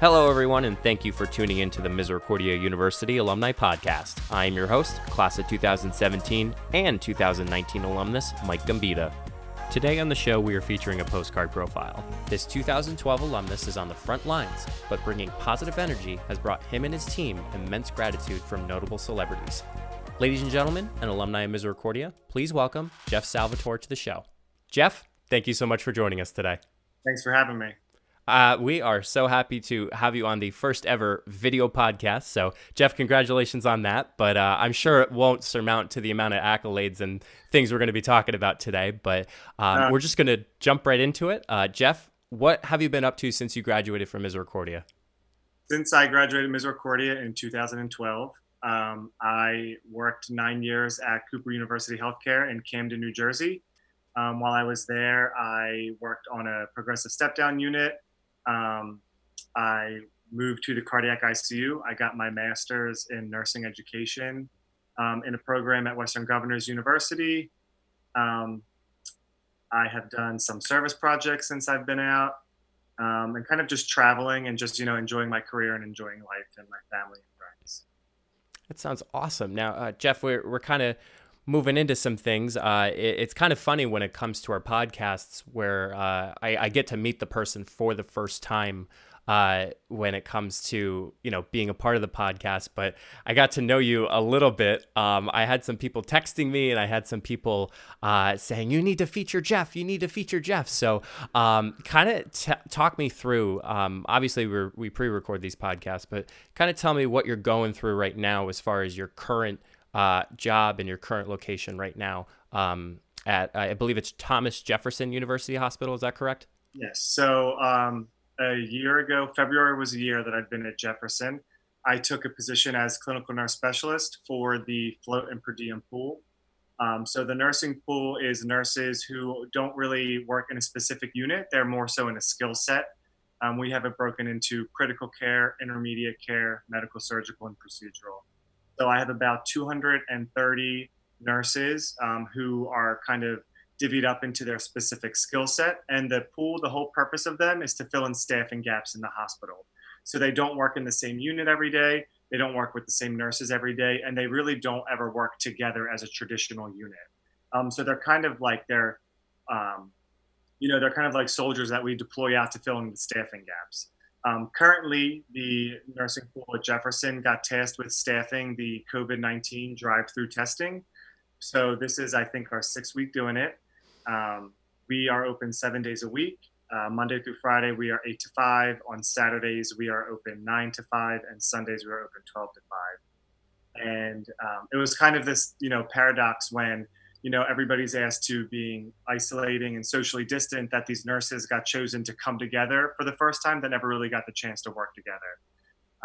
Hello, everyone, and thank you for tuning in to the Misericordia University Alumni Podcast. I am your host, class of 2017 and 2019 alumnus, Mike Gambita. Today on the show, we are featuring a postcard profile. This 2012 alumnus is on the front lines, but bringing positive energy has brought him and his team immense gratitude from notable celebrities. Ladies and gentlemen, and alumni of Misericordia, please welcome Jeff Salvatore to the show. Jeff, thank you so much for joining us today. Thanks for having me. Uh, we are so happy to have you on the first ever video podcast. So, Jeff, congratulations on that. But uh, I'm sure it won't surmount to the amount of accolades and things we're going to be talking about today. But um, uh, we're just going to jump right into it. Uh, Jeff, what have you been up to since you graduated from Misericordia? Since I graduated Misericordia in 2012, um, I worked nine years at Cooper University Healthcare in Camden, New Jersey. Um, while I was there, I worked on a progressive step down unit um, I moved to the cardiac ICU. I got my master's in nursing education um, in a program at Western Governors University. Um, I have done some service projects since I've been out, um, and kind of just traveling and just you know enjoying my career and enjoying life and my family and friends. That sounds awesome. Now, uh, Jeff, we're we're kind of moving into some things. Uh, it, it's kind of funny when it comes to our podcasts where uh, I, I, get to meet the person for the first time uh, when it comes to you know being a part of the podcast. But I got to know you a little bit. Um, I had some people texting me, and I had some people uh, saying you need to feature Jeff. You need to feature Jeff. So um, kind of t- talk me through. Um, obviously, we we pre-record these podcasts, but kind of tell me what you're going through right now as far as your current uh, job in your current location right now um, at, I believe it's Thomas Jefferson University Hospital. Is that correct? Yes. So um, a year ago, February was a year that I'd been at Jefferson. I took a position as clinical nurse specialist for the float and per diem pool. Um, so the nursing pool is nurses who don't really work in a specific unit; they're more so in a skill set. Um, we have it broken into critical care, intermediate care, medical, surgical, and procedural. So I have about 230 nurses um, who are kind of divvied up into their specific skill set. And the pool, the whole purpose of them is to fill in staffing gaps in the hospital. So they don't work in the same unit every day. They don't work with the same nurses every day, and they really don't ever work together as a traditional unit. Um, so they're kind of like they're, um, you know, they're kind of like soldiers that we deploy out to fill in the staffing gaps. Um, currently, the nursing pool at Jefferson got tasked with staffing the COVID 19 drive through testing. So, this is, I think, our sixth week doing it. Um, we are open seven days a week. Uh, Monday through Friday, we are 8 to 5. On Saturdays, we are open 9 to 5. And Sundays, we are open 12 to 5. And um, it was kind of this, you know, paradox when you know everybody's asked to being isolating and socially distant that these nurses got chosen to come together for the first time that never really got the chance to work together.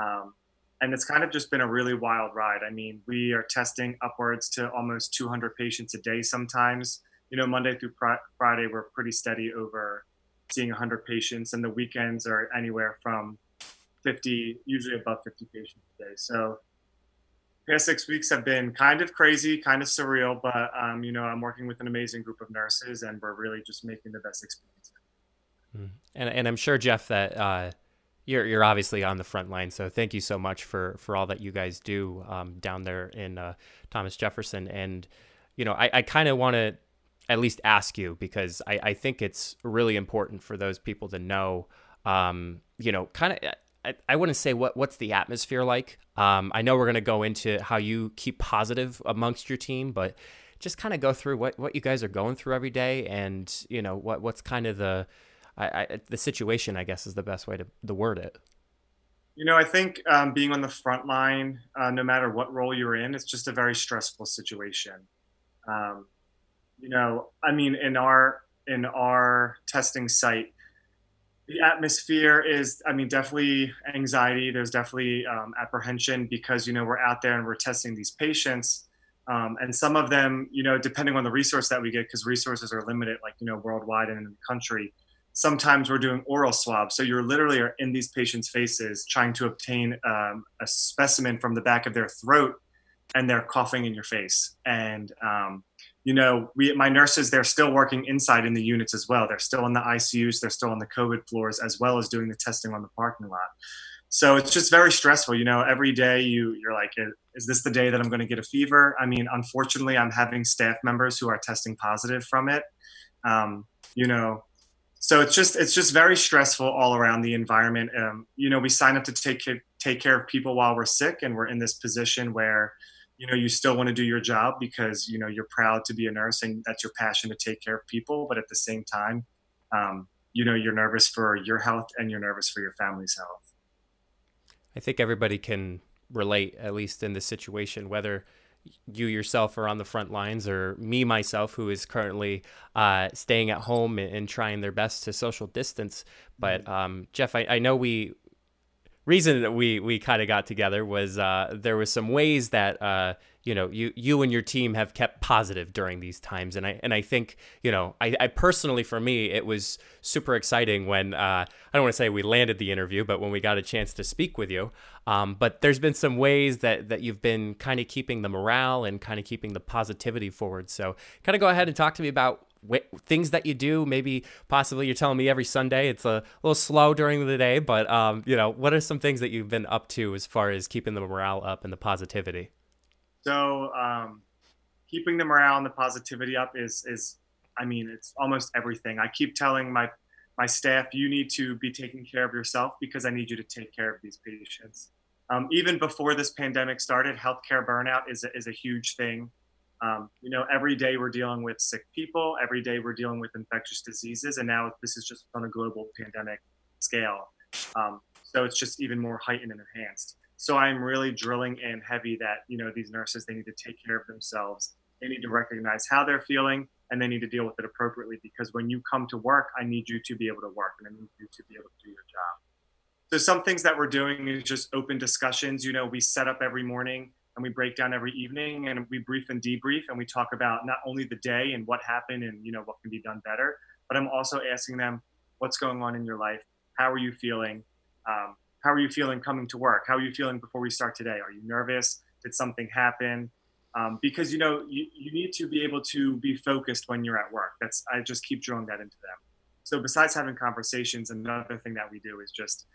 Um, and it's kind of just been a really wild ride. I mean we are testing upwards to almost 200 patients a day sometimes. You know monday through pr- friday we're pretty steady over seeing 100 patients and the weekends are anywhere from 50 usually above 50 patients a day. So past six weeks have been kind of crazy, kind of surreal, but um, you know, I'm working with an amazing group of nurses, and we're really just making the best experience. Mm. And and I'm sure Jeff that uh, you're you're obviously on the front line, so thank you so much for for all that you guys do um, down there in uh, Thomas Jefferson. And you know, I, I kind of want to at least ask you because I, I think it's really important for those people to know. Um, you know, kind of I, I wouldn't say what what's the atmosphere like. Um, I know we're to go into how you keep positive amongst your team, but just kind of go through what, what you guys are going through every day, and you know what what's kind of the I, I, the situation. I guess is the best way to, to word it. You know, I think um, being on the front line, uh, no matter what role you're in, it's just a very stressful situation. Um, you know, I mean, in our in our testing site, the atmosphere is i mean definitely anxiety. There's definitely um, apprehension because you know we're out there and we're testing these patients. Um, and some of them you know depending on the resource that we get because resources are limited like you know worldwide and in the country sometimes we're doing oral swabs. So you're literally are in these patients faces trying to obtain um, a specimen from the back of their throat and they're coughing in your face. And um, you know, we my nurses they're still working inside in the units as well. They're still in the ICUs, they're still on the COVID floors as well as doing the testing on the parking lot. So it's just very stressful. You know, every day you you're like, is this the day that I'm going to get a fever? I mean, unfortunately, I'm having staff members who are testing positive from it. Um, you know, so it's just it's just very stressful all around the environment. Um, you know, we sign up to take take care of people while we're sick, and we're in this position where you know you still want to do your job because you know you're proud to be a nurse and that's your passion to take care of people but at the same time um, you know you're nervous for your health and you're nervous for your family's health i think everybody can relate at least in this situation whether you yourself are on the front lines or me myself who is currently uh, staying at home and, trying their best to social distance but mm-hmm. um, jeff I, I know we reason that we we kind of got together was uh, there was some ways that uh, you know you you and your team have kept positive during these times, and I and I think you know I, I personally for me it was super exciting when uh, I don't want to say we landed the interview, but when we got a chance to speak with you. Um, but there's been some ways that that you've been kind of keeping the morale and kind of keeping the positivity forward. So kind of go ahead and talk to me about things that you do. Maybe possibly you're telling me every sunday it's a little slow during the day but um, you know what are some things that you've been up to as far as keeping the morale up and the positivity? So um, keeping the morale and the positivity up is is i mean it's almost everything. I keep telling my my staff you need to be taking care of yourself because i need you to take care of these patients. Um, even before this pandemic started healthcare burnout is a, is a huge thing um, you know, every day we're dealing with sick people, every day we're dealing with infectious diseases, and now this is just on a global pandemic scale. Um, so it's just even more heightened and enhanced. So I'm really drilling in heavy that you know these nurses they need to take care of themselves. They need to recognize how they're feeling, and they need to deal with it appropriately. Because when you come to work, I need you to be able to work, and I need you to be able to do your job. So some things that we're doing is just open discussions. You know, we set up every morning and we break down every evening and we brief and debrief and we talk about not only the day and what happened and you know what can be done better but i'm also asking them what's going on in your life? How are you feeling? Um, how are you feeling coming to work? How are you feeling before we start today? Are you nervous? Did something happen? Um, because you know you, you need to be able to be focused when you're at work. That's i just keep drilling that into them. So besides having conversations another thing that we do is just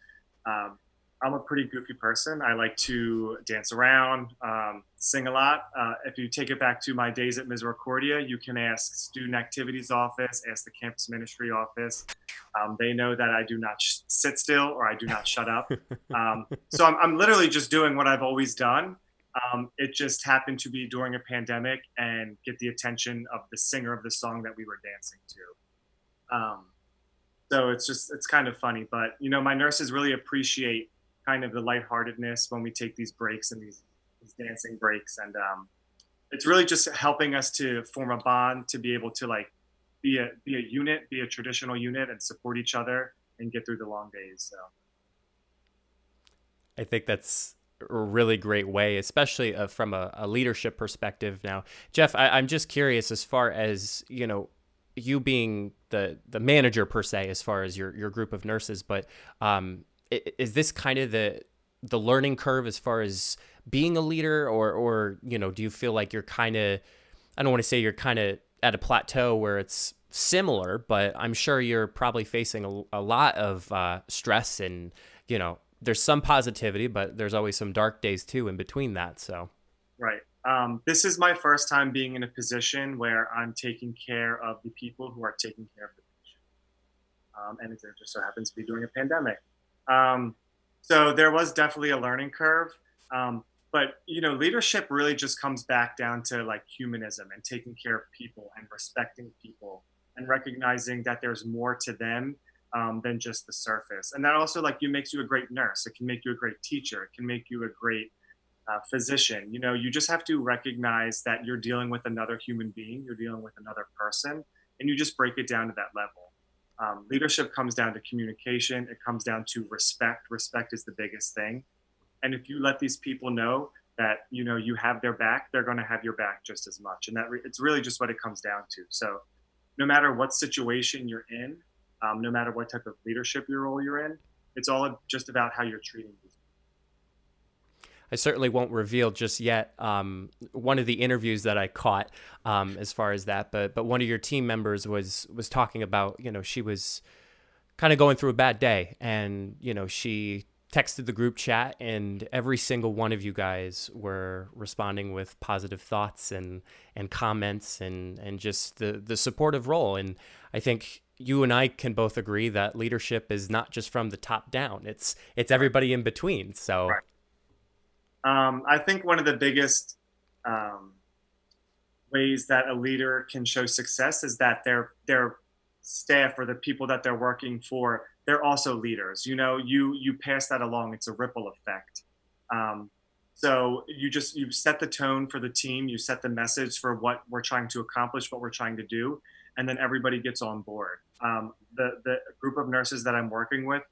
um, I'm a pretty goofy person. I like to dance around, um, sing a lot. Uh, if you take it back to my days at Misericordia, you can ask student activities office, ask the campus ministry office. Um, they know that I do not sh- sit still or I do not shut up. Um, so I'm, I'm, literally just doing what I've always done. Um, it just happened to be during a pandemic and get the attention of the singer of the song that we were dancing to. Um, so it's just it's kind of funny, but you know my nurses really appreciate kind of the lightheartedness when we take these breaks and these, these dancing breaks. And um, it's really just helping us to form a bond to be able to like be a be a unit, be a traditional unit, and support each other and get through the long days. So I think that's a really great way, especially uh, from a, a, leadership perspective. Now, Jeff, I, I'm just curious as far as you know you being the the manager per se as far as your your group of nurses but um, is this kind of the the learning curve as far as being a leader? Or or you know do you feel like you're kind of I don't want to say you're kind of at a plateau where it's similar but I'm sure you're probably facing a, a lot of uh, stress and you know there's some positivity but there's always some dark days too in between that so. Right. Um, this is my first time being in a position where I'm taking care of the people who are taking care of the patient. Um, and it just so happens to be during a pandemic um, so there was definitely a learning curve. Um, but you know, leadership really just comes back down to like humanism and taking care of people and respecting people and recognizing that there's more to them um, than just the surface. And that also like you makes you a great nurse. It can make you a great teacher. It can make you a great uh, physician. You know, you just have to recognize that you're dealing with another human being. You're dealing with another person, and you just break it down to that level. Um, leadership comes down to communication. It comes down to respect. Respect is the biggest thing. And if you let these people know that you know you have their back, they're going to have your back just as much. And that re- it's really just what it comes down to. So, no matter what situation you're in, um, no matter what type of leadership your role you're in, it's all just about how you're treating these. I certainly won't reveal just yet um, one of the interviews that I caught um, as far as that, but but one of your team members was was talking about you know she was kind of going through a bad day, and you know she texted the group chat and every single one of you guys were responding with positive thoughts and and comments and and just the the supportive role and I think you and I can both agree that leadership is not just from the top down. It's it's everybody in between. So, right. Um, I think one of the biggest um, ways that a leader can show success is that their their staff or the people that they're working for they're also leaders. You know, you you pass that along. It's a ripple effect. Um, so you just you set the tone for the team. You set the message for what we're trying to accomplish, what we're trying to do, and then everybody gets on board. Um, the the group of nurses that I'm working with,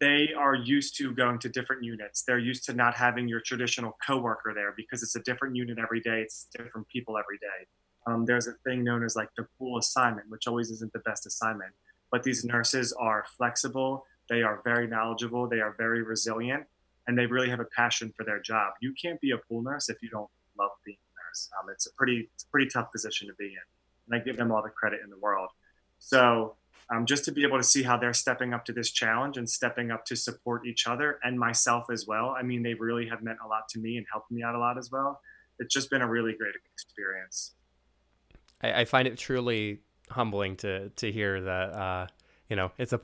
they are used to going to different units. They're used to not having your traditional coworker there because it's a different unit every day. It's different people every day. Um, there's a thing known as like the pool assignment, which always isn't the best assignment. But these nurses are flexible. They are very knowledgeable. They are very resilient, and they really have a passion for their job. You can't be a pool nurse if you don't love being a nurse. Um, it's a pretty, it's a pretty tough position to be in and I give them all the credit in the world. So um, just to be able to see how they're stepping up to this challenge and stepping up to support each other and myself as well. I mean, they really have meant a lot to me and helped me out a lot as well. It's just been a really great experience. I, I find it truly humbling to to hear that. Uh, you know, it's a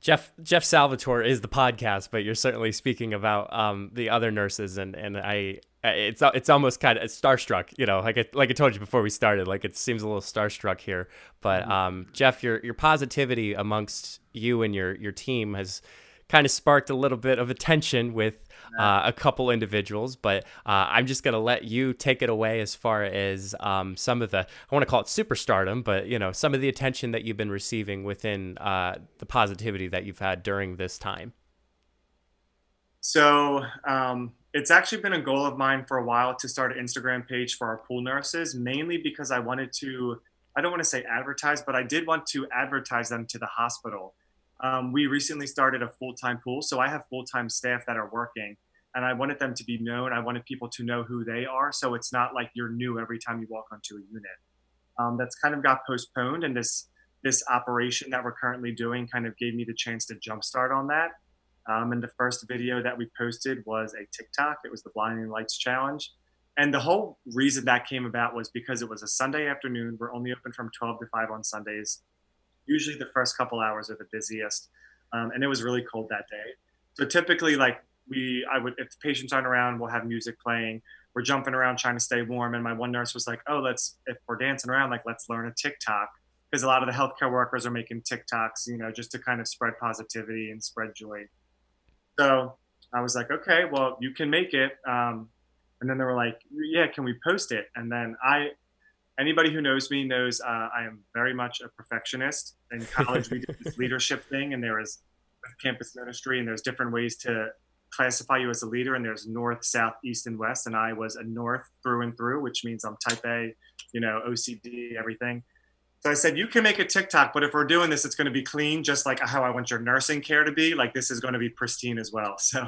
Jeff Jeff Salvatore is the podcast, but you're certainly speaking about um, the other nurses, and and I it's it's almost kind of starstruck, you know, like I, like I told you before we started, like it seems a little starstruck here. But mm-hmm. um, Jeff, your your positivity amongst you and your your team has kind of sparked a little bit of attention with uh, a couple individuals, but uh, I'm just going to let you take it away as far as um, some of the, I want to call it superstardom, but you know, some of the attention that you've been receiving within uh, the positivity that you've had during this time. So um, it's actually been a goal of mine for a while to start an Instagram page for our pool nurses, mainly because I wanted to, I don't want to say advertise, but I did want to advertise them to the hospital um, we recently started a full-time pool so i have full-time staff that are working and i wanted them to be known. I wanted people to know who they are so it's not like you're new every time you walk onto a unit. Um, that's kind of got postponed and this this operation that we're currently doing kind of gave me the chance to jumpstart on that. Um, and the first video that we posted was a tiktok. It was the blinding lights challenge. And the whole reason that came about was because it was a sunday afternoon. We're only open from 12 to 5 on sundays usually the first couple hours are the busiest. Um, and it was really cold that day. So typically, like we, I would, if patients aren't around, we'll have music playing. We're jumping around trying to stay warm. And my one nurse was like, "Oh, let's if we're dancing around, like let's learn a TikTok." Because a lot of the healthcare workers are making TikToks, you know, just to kind of spread positivity and spread joy. So I was like, okay, well, you can make it. Um, and then they were like, yeah, can we post it? And then I, anybody who knows me knows uh, I am very much a perfectionist. In college, we did this leadership thing, and there was campus ministry, and there's different ways to classify you as a leader. And there's north, south, east, and west. And I was a north through and through, which means I'm type A, you know, OCD, everything. So I said, you can make a TikTok, but if we're doing this, it's going to be clean, just like how I want your nursing care to be. Like this is going to be pristine as well. So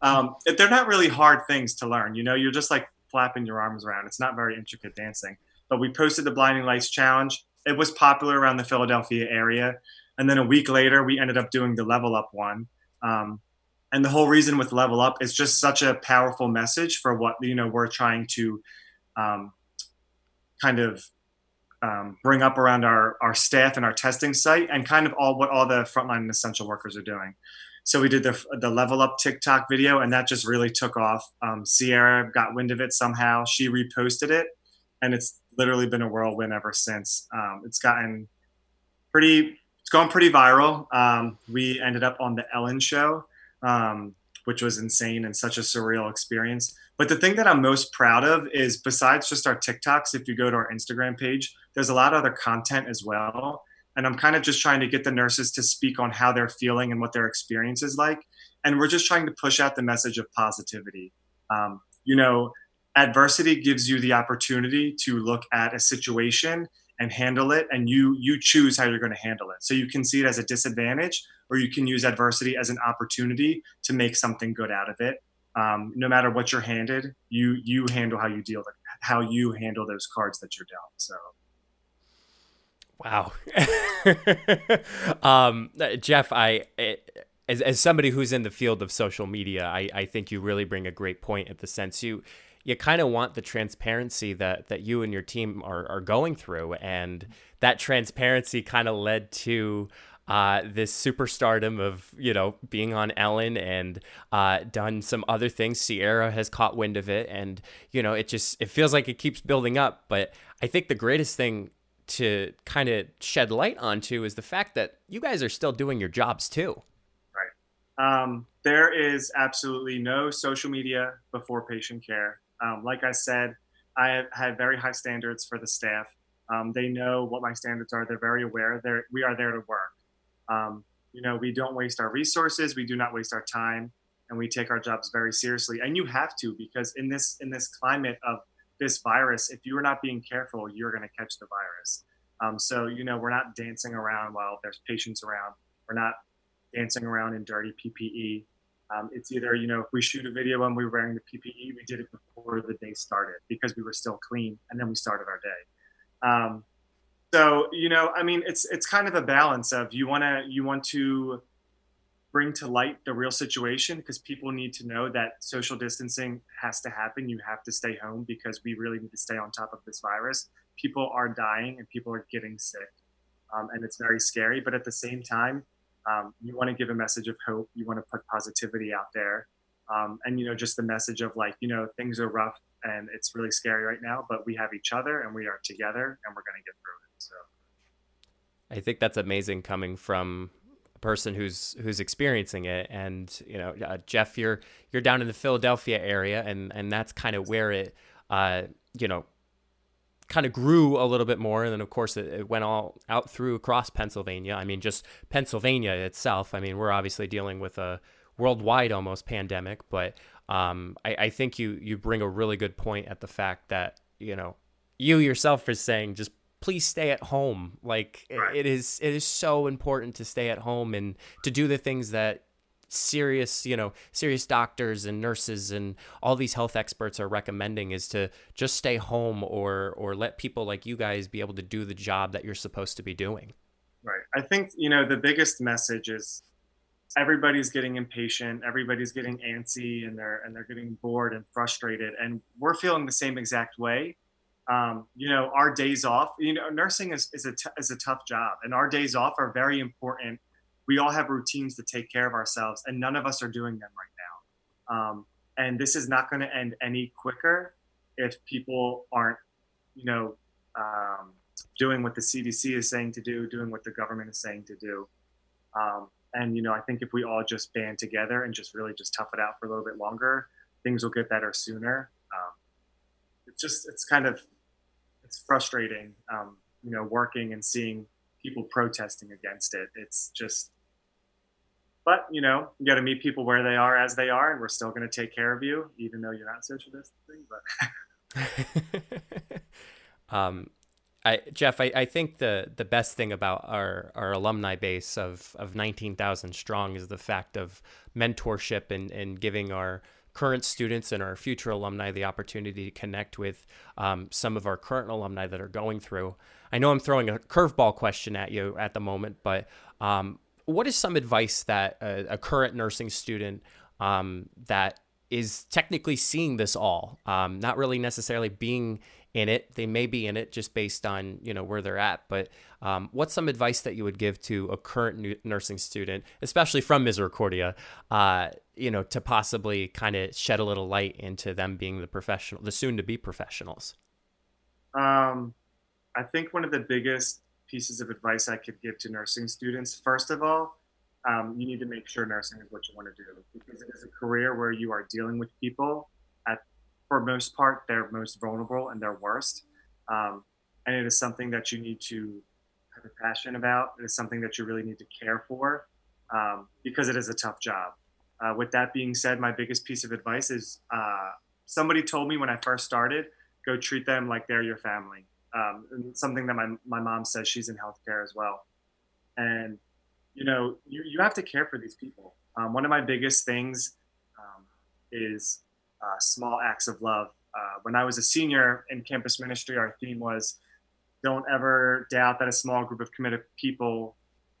um, they're not really hard things to learn. You know, you're just like flapping your arms around. It's not very intricate dancing but we posted the Blinding Lights Challenge. It was popular around the Philadelphia area. And then a week later, we ended up doing the Level Up one. Um, and the whole reason with Level Up is just such a powerful message for what you know we're trying to um, kind of um, bring up around our our staff and our testing site, and kind of all what all the frontline and essential workers are doing. So we did the the Level Up TikTok video, and that just really took off. Um, Ciara got wind of it somehow. She reposted it, and it's literally been a whirlwind ever since. Um, it's gotten pretty, it's gone pretty viral. Um, we ended up on the Ellen show, um, which was insane and such a surreal experience. But the thing that I'm most proud of is besides just our TikToks, if you go to our Instagram page, there's a lot of other content as well. And I'm kind of just trying to get the nurses to speak on how they're feeling and what their experience is like. And we're just trying to push out the message of positivity. Um, you know, adversity gives you the opportunity to look at a situation and handle it and you you choose how you're going to handle it so you can see it as a disadvantage or you can use adversity as an opportunity to make something good out of it um, no matter what you're handed, you you handle how you deal with how you handle those cards that you're dealt. So. Wow. um, Jeff, I as as somebody who's in the field of social media, I, I think you really bring a great point at the sense you you kind of want the transparency that that you and your team are, are going through and that transparency kind of led to uh, this superstardom of you know being on Ellen and uh, done some other things. Ciara has caught wind of it, and you know it just it feels like it keeps building up. But I think the greatest thing to kind of shed light onto is the fact that you guys are still doing your jobs too. Right. Um, there is absolutely no social media before patient care. Um, like I said, I have very high standards for the staff. Um, they know what my standards are. They're very aware. They're, we are there to work. Um, you know, we don't waste our resources. We do not waste our time, and we take our jobs very seriously. And you have to because in this in this climate of this virus, if you are not being careful, you're going to catch the virus. Um, so you know, we're not dancing around while there's patients around. We're not dancing around in dirty PPE. Um, it's either you know if we shoot a video and we are wearing the PPE, we did it before the day started because we were still clean, and then we started our day. Um, so you know, I mean, it's it's kind of a balance of you want to you want to bring to light the real situation because people need to know that social distancing has to happen. You have to stay home because we really need to stay on top of this virus. People are dying and people are getting sick, um, and it's very scary. But at the same time, um, you want to give a message of hope. You want to put positivity out there, um, and you know, just the message of like, you know, things are rough and it's really scary right now, but we have each other and we are together and we're going to get through it. So I think that's amazing coming from a person who's who's experiencing it and you know uh, Jeff you're you're down in the Philadelphia area and and that's kind of where it uh you know kind of grew a little bit more and then of course it, it, went all out through across Pennsylvania. I mean just Pennsylvania itself. I mean we're obviously dealing with a worldwide almost pandemic, but um, I, I think you you bring a really good point at the fact that you know you yourself is saying just please stay at home like right. it is it is so important to stay at home and to do the things that serious you know serious doctors and nurses and all these health experts are recommending is to just stay home or or let people like you guys be able to do the job that you're supposed to be doing. Right. I think you know the biggest message is everybody's getting impatient everybody's getting antsy and they're and they're getting bored and frustrated and we're feeling the same exact way. Um, you know our days off you know nursing is, is, a t- is a tough job and our days off are very important we all have routines to take care of ourselves and none of us are doing them right now um, and this is not going to end any quicker if people aren't you know um, doing what the cdc is saying to do doing what the government is saying to do um, and you know, I think if we all just band together and just really just tough it out for a little bit longer, things will get better sooner. Um, it's just it's kind of it's frustrating, um, you know, working and seeing people protesting against it. It's just, but you know, you got to meet people where they are as they are, and we're still going to take care of you, even though you're not social distancing. But um, I, Jeff, I, I think the, the best thing about our, our alumni base of, of 19,000 strong is the fact of mentorship and, and giving our current students and our future alumni the opportunity to connect with um, some of our current alumni that are going through. I know I'm throwing a curveball question at you at the moment, but um, what is some advice that a, a current nursing student um, that is technically seeing this all, um, not really necessarily being in it. They may be in it just based on you know where they're at. But um, what's some advice that you would give to a current nursing student, especially from Misericordia, uh, you know, to possibly kind of shed a little light into them being the professional, the soon-to-be professionals? Um, I think one of the biggest pieces of advice I could give to nursing students, first of all, um, you need to make sure nursing is what you want to do because it is a career where you are dealing with people at, for most part, they're most vulnerable and they're worst. Um, and it is something that you need to have a passion about. It is something that you really need to care for um, because it is a tough job. Uh, with that being said, my biggest piece of advice is uh, somebody told me when I first started, go treat them like they're your family. Um, something that my, my mom says she's in healthcare as well. And, you know, you, you have to care for these people. Um, one of my biggest things um, is uh, small acts of love. Uh, when I was a senior in campus ministry, our theme was don't ever doubt that a small group of committed people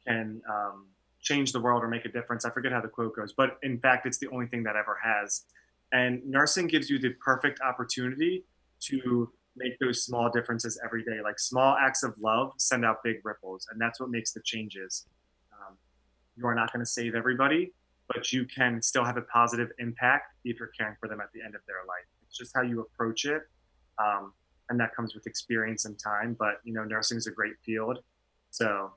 can um, change the world or make a difference. I forget how the quote goes, but in fact, it's the only thing that ever has. And nursing gives you the perfect opportunity to make those small differences every day. Like small acts of love send out big ripples, and that's what makes the changes. Um, you are not going to save everybody, but you can still have a positive impact if you're caring for them at the end of their life. It's just how you approach it. Um, and that comes with experience and time. But you know, nursing is a great field, so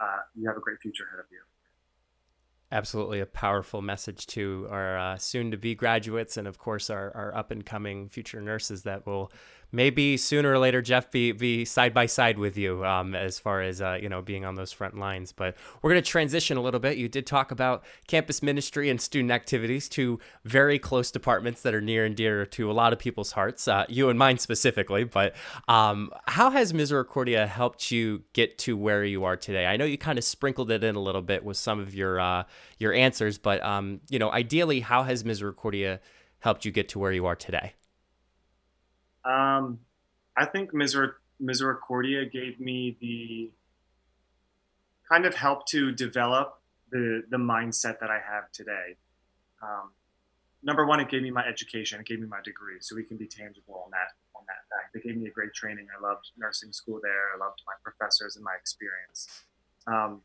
uh, you have a great future ahead of you absolutely a powerful message to our uh, soon to be graduates and of course our, our up and coming future nurses that will maybe sooner or later jeff be, be side by side with you um, as far as uh, you know being on those front lines. But we're going to transition a little bit. You did talk about campus ministry and student activities two very close departments that are near and dear to a lot of people's hearts uh, you and mine specifically. But um, how has misericordia helped you get to where you are today? I know you kind of sprinkled it in a little bit with some of your uh, your answers but um, you know ideally how has misericordia helped you get to where you are today um, I think Miser- Misericordia gave me the kind of help to develop the the mindset that I have today. Um, number one, it gave me my education. It gave me my degree, so we can be tangible on that on that fact. It gave me a great training. I loved nursing school there. I loved my professors and my experience. Um,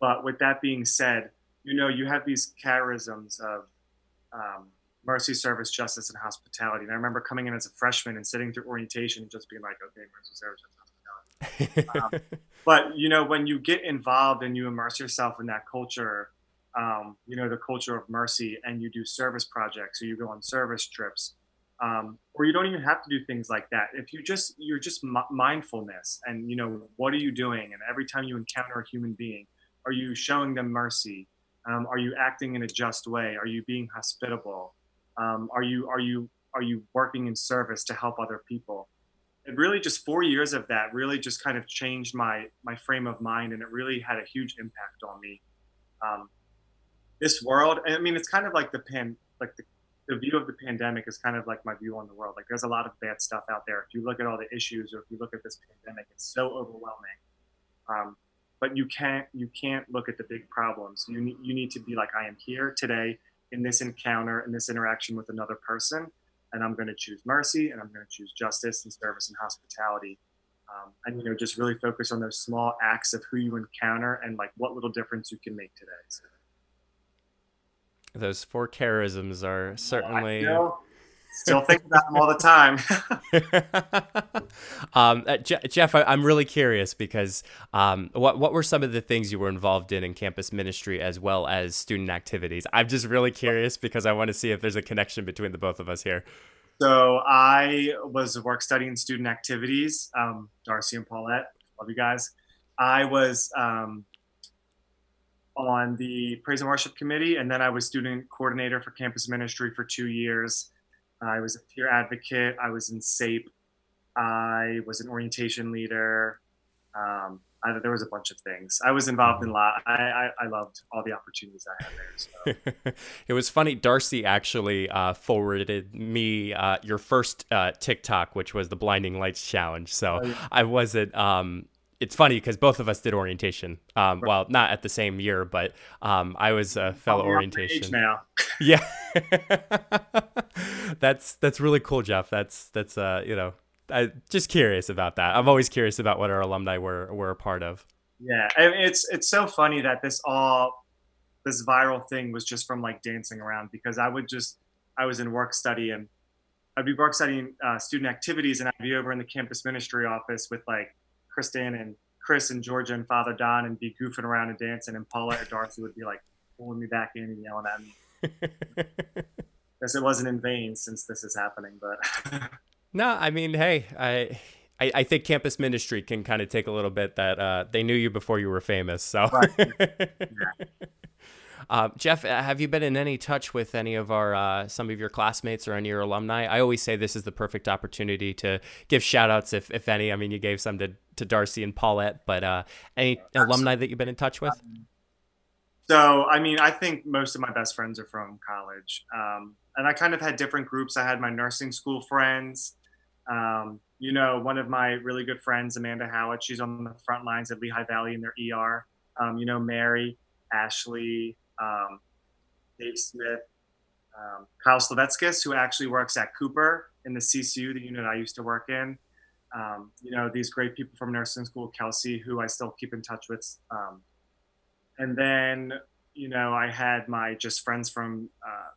but with that being said, you know, you have these charisms of um, mercy service, justice, and hospitality. And I remember coming in as a freshman and sitting through orientation and just being like, okay, mercy service, justice, hospitality. um, but you know, when you get involved and you immerse yourself in that culture, um, you know, the culture of mercy, and you do service projects, or you go on service trips, um, or you don't even have to do things like that. If you just you're just m- mindfulness, and you know, what are you doing? And every time you encounter a human being, are you showing them mercy? Um, are you acting in a just way? Are you being hospitable? Um, are you are you are you working in service to help other people? And really, just four years of that really just kind of changed my my frame of mind, and it really had a huge impact on me. Um, this world, I mean, it's kind of like the pan, like the, the view of the pandemic is kind of like my view on the world. Like, there's a lot of bad stuff out there. If you look at all the issues, or if you look at this pandemic, it's so overwhelming. Um, but you can't you can't look at the big problems. You need you need to be like, I am here today in this encounter, in this interaction with another person. And I'm going to choose mercy and I'm going to choose justice and service and hospitality. Um, and, you know, just really focus on those small acts of who you encounter and like what little difference you can make today. So. Those four charisms are certainly. Still think about them all the time. um, uh, Je- Jeff, I, am really curious because um, what what were some of the things you were involved in in campus ministry as well as student activities? I'm just really curious because I want to see if there's a connection between the both of us here. So I was work studying student activities. Um, Darcy and Paulette, love you guys. I was um, on the praise and worship committee, and then I was student coordinator for campus ministry for two years. I was a peer advocate. I was in SAPE. I was an orientation leader. Um, I, there was a bunch of things. I was involved in a lot. I, I, I loved all the opportunities I had there. So. it was funny. Darcy actually uh, forwarded me uh, your first uh, TikTok, which was the Blinding Lights Challenge. So oh, yeah. I wasn't. Um, it's funny because both of us did orientation. Um, right. Well, not at the same year, but um, I was a fellow orientation. now. yeah, that's that's really cool, Jeff. That's that's uh, you know, I just curious about that. I'm always curious about what our alumni were were a part of. Yeah, it's it's so funny that this all this viral thing was just from like dancing around because I would just I was in work study and I'd be work studying uh, student activities and I'd be over in the campus ministry office with like Kristen and Chris and Georgia and Father Don and be goofing around and dancing, and Paula or Darcy would be like pulling me back in and yelling at me. Guess it wasn't in vain since this is happening, but. no, I mean, hey, I. I, I think campus ministry can kind of take a little bit that uh, they knew you before you were famous. So, right. yeah. Uh, Jeff, uh, have you been in any touch with any of our uh, some of your classmates or any of your alumni? I always say this is the perfect opportunity to give shout outs, if, if any. I mean, you gave some to, to Darcy and Paulette, but uh, any alumni that you've been in touch with? So, I mean, I think most of my best friends are from college. Um, and I kind of had different groups. I had my nursing school friends. Um, you know, one of my really good friends, Amanda Howard, she's on the front lines at Lehigh Valley in their ER. Um, you know, Mary, Ashley, um, Dave Smith, um, Kyle Slavetskas, who actually works at Cooper in the CCU, the unit I used to work in. Um, you know, these great people from nursing school, Kelsey, who I still keep in touch with. Um, and then, you know, I had my just friends from uh,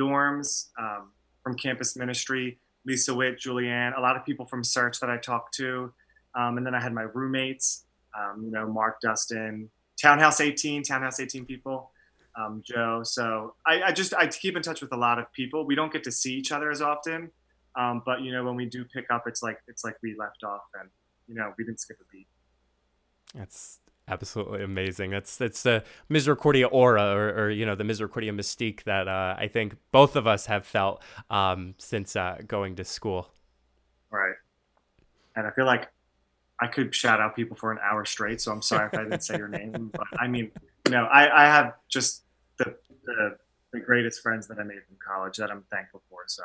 dorms, um, from campus ministry, Lisa Witt, Julianne, a lot of people from Search that I talked to. Um, and then I had my roommates, um, you know, Mark, Dustin, Townhouse 18, Townhouse 18 people, um, Joe. So I, I, just, I keep in touch with a lot of people. We don't get to see each other as often. Um, but you know, when we do pick up, it's like, it's like we left off and, you know, we didn't skip a beat. That's absolutely amazing. That's that's the Misericordia aura, or, or you know the Misericordia mystique that uh, I think both of us have felt um, since uh, going to school. Right, and I feel like I could shout out people for an hour straight. So I'm sorry if I didn't say your name, but I mean, you know, I, I have just the, the the greatest friends that I made from college that I'm thankful for. So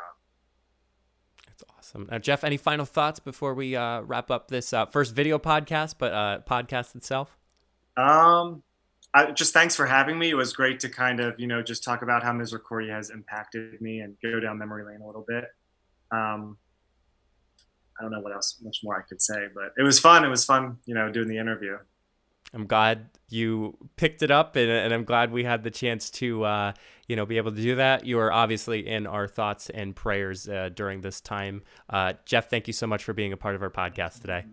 that's awesome. Now, Jeff, any final thoughts before we uh, wrap up this uh, first video podcast, but uh, podcast itself? Um, I, just thanks for having me. It was great to kind of, you know, just talk about how Misericordia has impacted me and go down memory lane a little bit. Um, I don't know what else, much more I could say, but it was fun. It was fun, you know, doing the interview. I'm glad you picked it up, and, and I'm glad we had the chance to, uh, you know, be able to do that. You are obviously in our thoughts and prayers uh, during this time. Uh, Jeff, thank you so much for being a part of our podcast today.